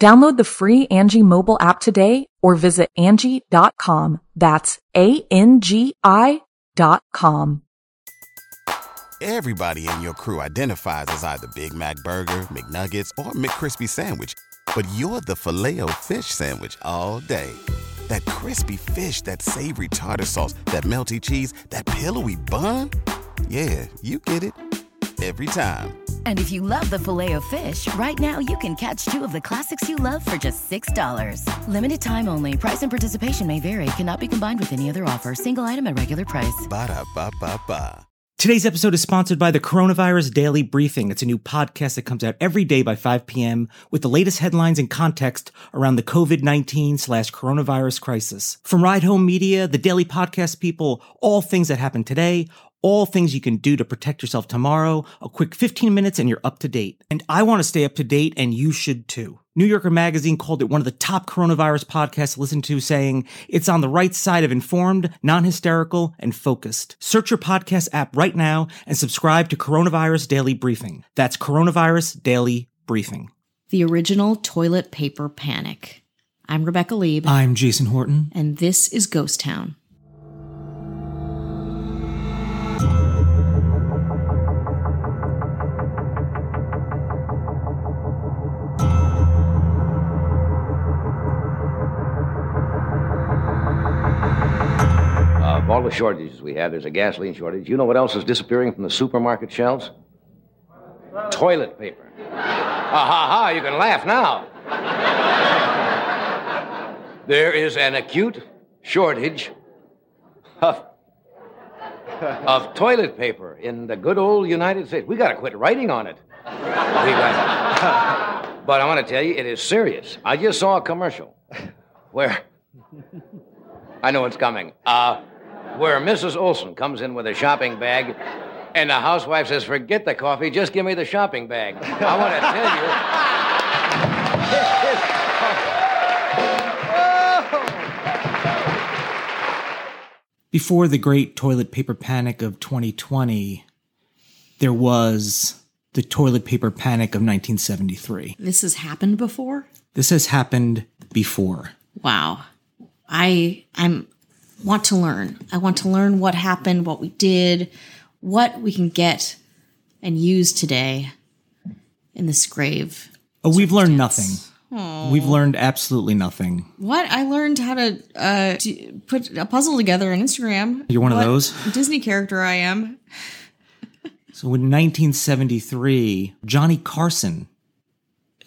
Download the free Angi mobile app today or visit Angi.com. That's A-N-G-I dot com. Everybody in your crew identifies as either Big Mac Burger, McNuggets, or McCrispy Sandwich. But you're the filet fish Sandwich all day. That crispy fish, that savory tartar sauce, that melty cheese, that pillowy bun. Yeah, you get it every time. And if you love the filet of fish, right now you can catch two of the classics you love for just $6. Limited time only. Price and participation may vary. Cannot be combined with any other offer. Single item at regular price. Ba da ba ba ba. Today's episode is sponsored by the Coronavirus Daily Briefing. It's a new podcast that comes out every day by 5 p.m. with the latest headlines and context around the COVID-19 slash coronavirus crisis. From Ride Home Media, the Daily Podcast people, all things that happened today, all things you can do to protect yourself tomorrow, a quick 15 minutes and you're up to date. And I want to stay up to date and you should too. New Yorker Magazine called it one of the top coronavirus podcasts to listen to, saying it's on the right side of informed, non-hysterical, and focused. Search your podcast app right now and subscribe to Coronavirus Daily Briefing. That's Coronavirus Daily Briefing. The original toilet paper panic. I'm Rebecca Leib, I'm Jason Horton. and this is Ghost Town. All the shortages we have, there's a gasoline shortage. You know what else is disappearing from the supermarket shelves? Toilet paper. Ha ha ha, you can laugh now. there is an acute shortage of, of toilet paper in the good old United States. We got to quit writing on it. But I want to tell you, it is serious. I just saw a commercial where. I know it's coming. Uh, where Mrs. Olson comes in with a shopping bag, and the housewife says, "Forget the coffee, just give me the shopping bag." I want to tell you. Before the great toilet paper panic of 2020, there was the toilet paper panic of 1973. This has happened before? This has happened before. Wow. I I'm want to learn. I want to learn what happened, what we did, what we can get and use today in this grave. Oh, we've learned nothing. We've learned absolutely nothing. What I learned how to uh to put a puzzle together on Instagram. You're one of those? Disney character I am. So in 1973, Johnny Carson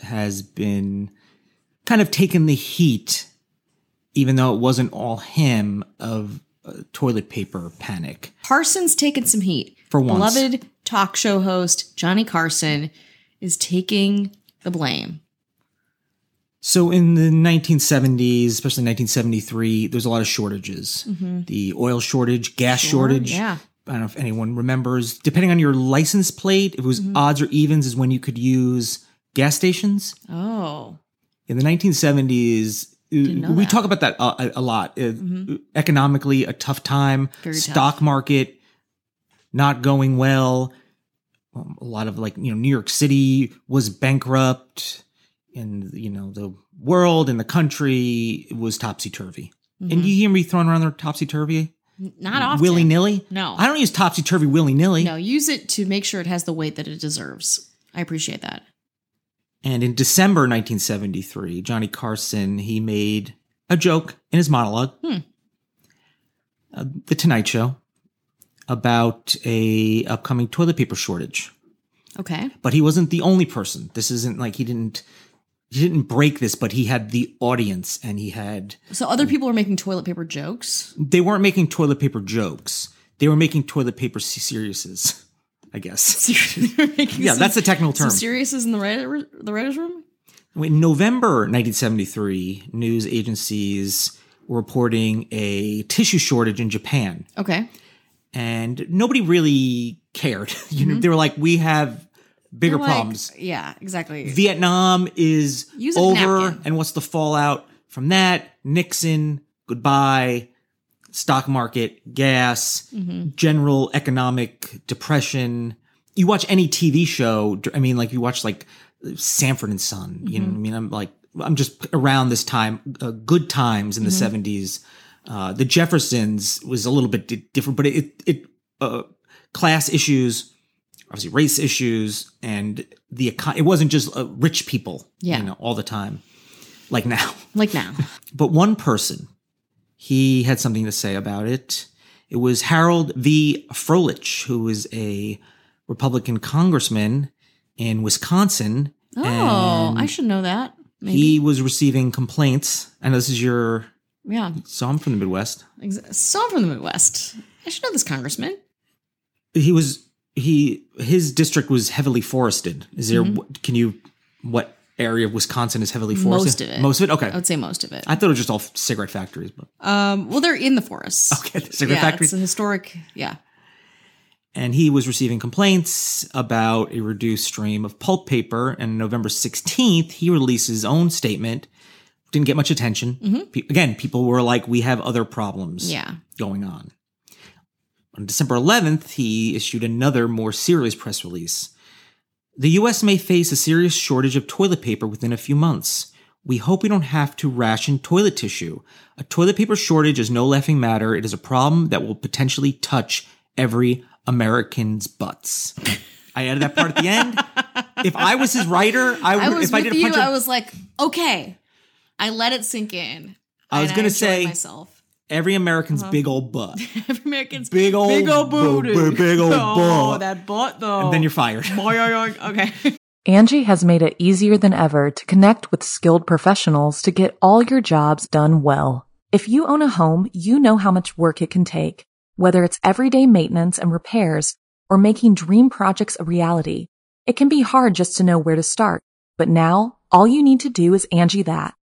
has been kind of taken the heat, even though it wasn't all him, of uh, toilet paper panic. Carson's taken some heat. For once. Beloved talk show host Johnny Carson is taking the blame. So in the 1970s, especially 1973, there's a lot of shortages. The oil shortage, gas shortage. yeah. I don't know if anyone remembers. Depending on your license plate, if it was odds or evens, is when you could use gas stations. Oh. In the 1970s, know we. Mm-hmm. talk about that a, a lot. Uh, Economically, a tough time. Very tough. Stock market not going well. Um, a lot of like you know, New York City was bankrupt, and you know the world and the country was topsy turvy. Mm-hmm. And you hear me throwing around the topsy turvy Not often. willy nilly. No. I don't use topsy turvy willy nilly. No, use it to make sure it has the weight that it deserves. I appreciate that. And in December 1973, Johnny Carson he made a joke in his monologue, Hmm. uh, The Tonight Show, about a upcoming toilet paper shortage. Okay. But he wasn't the only person. This isn't like he didn't he didn't break this, but he had the audience and he had So other people were making toilet paper jokes. they weren't making toilet paper jokes. They were making toilet paper seriouses, I guess. Yeah, some- that's the technical term. Some seriouses in the writer, the writers' room. In November 1973, news agencies were reporting a tissue shortage in Japan. Okay. and nobody really cared. you know, they were like, "We have bigger Mm-hmm. Like- problems. Yeah, exactly. Vietnam is Use over, and what's the fallout from that? Nixon, goodbye. Stock market, gas, Mm-hmm. general economic depression. You watch any TV show. I mean, like you watch like Sanford and Son. You know, what I mean, I'm like, I'm just around this time. Uh, good times in the Mm-hmm. 70s. Uh, the Jeffersons was a little bit di- different, but it it uh, class issues, obviously race issues, and the econ- it wasn't just uh, rich people, Yeah. you know, all the time, like now. like now. But one person, he had something to say about it. It was Harold V. Froehlich, who was a Republican congressman in Wisconsin. Oh, I should know that. Maybe. He was receiving complaints. And this is your, yeah. so I'm from the Midwest. So I'm from the Midwest. I should know this congressman. He was, he, his district was heavily forested. Is there, Mm-hmm. can you, what area of Wisconsin is heavily forested? Most of it. Most of it? Okay. I would say most of it. I thought it was just all cigarette factories, but Um, well, they're in the forests. okay, the cigarette yeah, factories. it's a historic. Yeah. and he was receiving complaints about a reduced stream of pulp paper. And November 16th, he released his own statement. Didn't get much attention. Pe- again, people were like, we have other problems Yeah. going on. On December 11th, he issued another more serious press release. The US may face a serious shortage of toilet paper within a few months. We hope we don't have to ration toilet tissue. A toilet paper shortage is no laughing matter. It is a problem that will potentially touch every American's butts. I added that part at the end. If I was his writer, I would. I was if I with did a you. of- I was like, okay. I let it sink in. I was gonna enjoyed say- myself. Every American's Uh-huh. big old butt, Every American's Big old big old bu- booty, bu- big old oh, butt. that butt though. and then you're fired. okay. Angi has made it easier than ever to connect with skilled professionals to get all your jobs done well. If you own a home, you know how much work it can take, whether it's everyday maintenance and repairs or making dream projects a reality. It can be hard just to know where to start, but now all you need to do is Angi that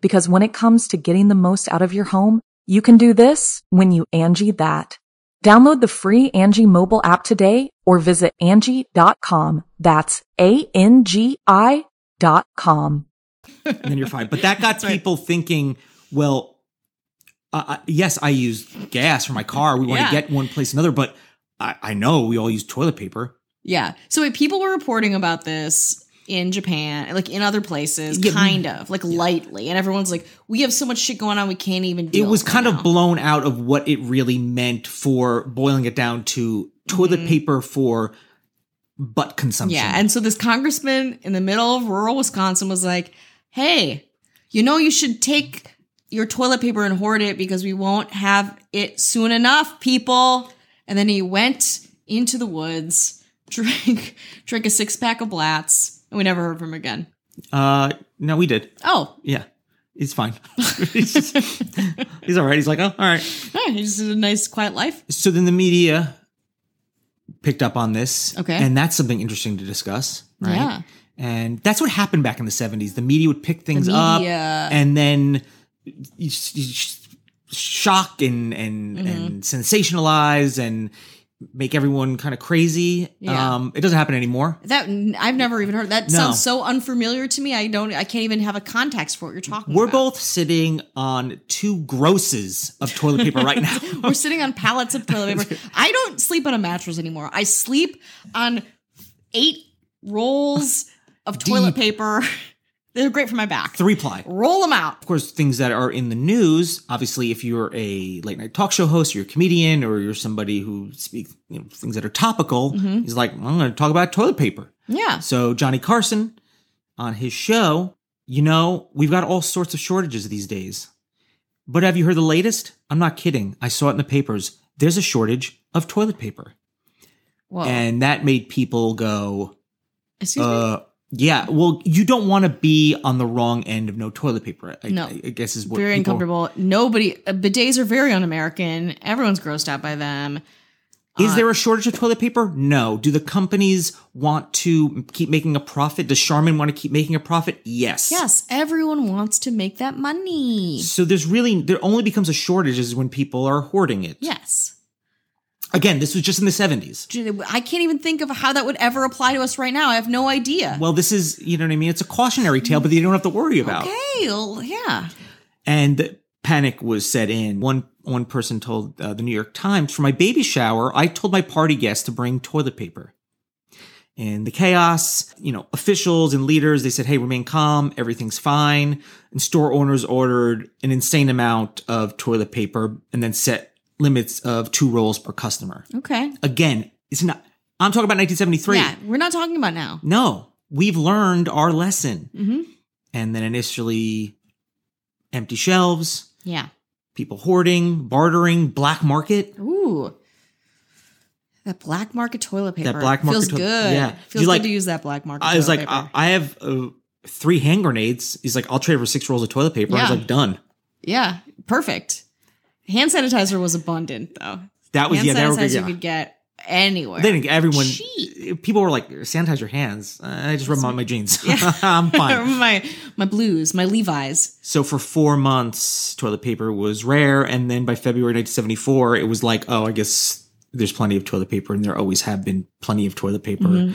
Because when it comes to getting the most out of your home, you can do this when you Angi that. Download the free Angi mobile app today or visit Angi.com. That's A-N-G-I dot com. and then you're fine. But that got people thinking, well, uh, yes, I use gas for my car. We want Yeah. to get one place another, but I, I know we all use toilet paper. Yeah. So wait, people were reporting about this in Japan, like in other places, Yeah. kind of like lightly, and everyone's like, "We have so much shit going on, we can't even." It was kind it of blown out of what it really meant for boiling it down to toilet Mhm. paper for butt consumption. Yeah, and so this congressman in the middle of rural Wisconsin was like, "Hey, you know you should take your toilet paper and hoard it because we won't have it soon enough, people." And then he went into the woods, drank drank a six pack of Blatz, we never heard from him again. uh, no, we did. Oh, Yeah, he's fine. he's, just- he's all right. He's like, oh, all right. yeah, he just had a nice quiet life. So then the media picked up on this. Okay. And that's something interesting to discuss. Right. Yeah. And that's what happened back in the 70s. The media would pick things up media. and then you, you sh- shock and and Mm-hmm. and sensationalize and make everyone kind of crazy. Yeah. Um, it doesn't happen anymore. That I've never even heard. That No. sounds so unfamiliar to me. I don't. I can't even have a context for what you're talking We're about. both sitting on two grosses of toilet paper right now. We're sitting on pallets of toilet paper. I don't sleep on a mattress anymore. I sleep on eight rolls of toilet paper. They're great for my back. Three ply. Roll them out. Of course, things that are in the news. Obviously, if you're a late night talk show host, you're a comedian, or you're somebody who speaks you know, things that are topical, Mm-hmm. he's like, I'm going to talk about toilet paper. Yeah. So Johnny Carson on his show, you know, we've got all sorts of shortages these days. But have you heard the latest? I'm not kidding. I saw it in the papers. There's a shortage of toilet paper. Whoa. And that made people go, Excuse me. Yeah, well, you don't want to be on the wrong end of no toilet paper. I, No. I, I guess is what Very people- uncomfortable. Nobody. Uh, bidets are very un-American. Everyone's grossed out by them. Is Uh, there a shortage of toilet paper? No. Do the companies want to keep making a profit? Does Charmin want to keep making a profit? Yes. Yes, everyone wants to make that money. So there's really there only becomes a shortage is when people are hoarding it. Yes. Again, this was just in the 70s. I can't even think of how that would ever apply to us right now. I have no idea. Well, this is, you know what I mean? It's a cautionary tale, but you don't have to worry about. okay, well, yeah. And panic was set in. One one person told uh, the New York Times, "For my baby shower, I told my party guests to bring toilet paper." And the chaos, you know, officials and leaders, they said, "Hey, remain calm. Everything's fine." And store owners ordered an insane amount of toilet paper and then set limits of two rolls per customer. Okay. Again, it's not. I'm talking about 1973. Yeah, we're not talking about now. No, we've learned our lesson. Mhm. And then initially, empty shelves, Yeah. people hoarding, bartering, black market. Ooh. That black market toilet paper. That black market feels toilet- good. yeah. Feels You good like- to use that black market. I was like. I, I have uh, three hand grenades. He's like, I'll trade for six rolls of toilet paper. I Yeah. was like, done. yeah, perfect. Hand sanitizer was abundant though. That was Hand yeah. They were sanitizer good. you could get anywhere. They didn't. Everyone. Cheap. People were like, sanitize your hands. I just rub them on my jeans. Yeah. I'm fine. my my blues, my Levi's. So for four months, toilet paper was rare, and then by February 1974, it was like, oh, I guess there's plenty of toilet paper, and there always have been plenty of toilet paper. Mm-hmm.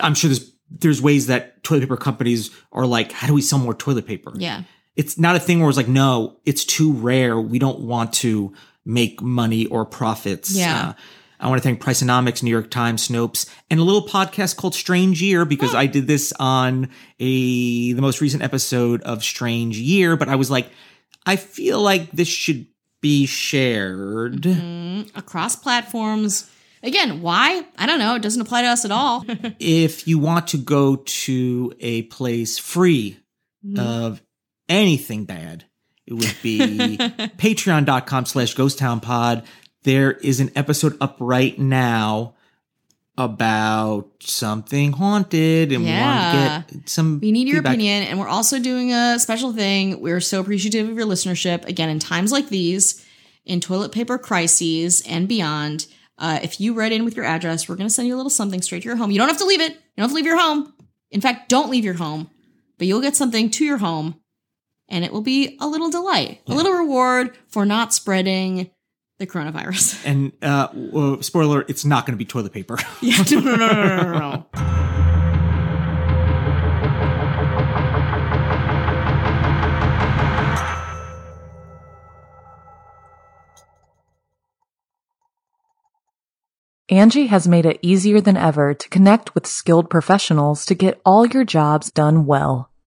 I'm sure there's there's ways that toilet paper companies are like, how do we sell more toilet paper? Yeah. It's not a thing where it's like, no, it's too rare. We don't want to make money or profits. Yeah. Uh, I want to thank Priceonomics, New York Times, Snopes, and a little podcast called Strange Year because I did this on a the most recent episode of Strange Year. But I was like, I feel like this should be shared. Across platforms. Again, why? I don't know. It doesn't apply to us at all. if you want to go to a place free of anything bad, it would be patreon.com slash ghosttownpod. There is an episode up right now about something haunted and Yeah. we want to get some We need your feedback. opinion, and we're also doing a special thing. We're so appreciative of your listenership. Again, in times like these, in toilet paper crises and beyond, uh, if you write in with your address, we're going to send you a little something straight to your home. You don't have to leave it. You don't have to leave your home. In fact, don't leave your home, but you'll get something to your home, and it will be a little delight, a little reward for not spreading the coronavirus. And uh, uh, spoiler, it's not going to be toilet paper. yeah, no, no, no, no, no, no, no. Angie has made it easier than ever to connect with skilled professionals to get all your jobs done well.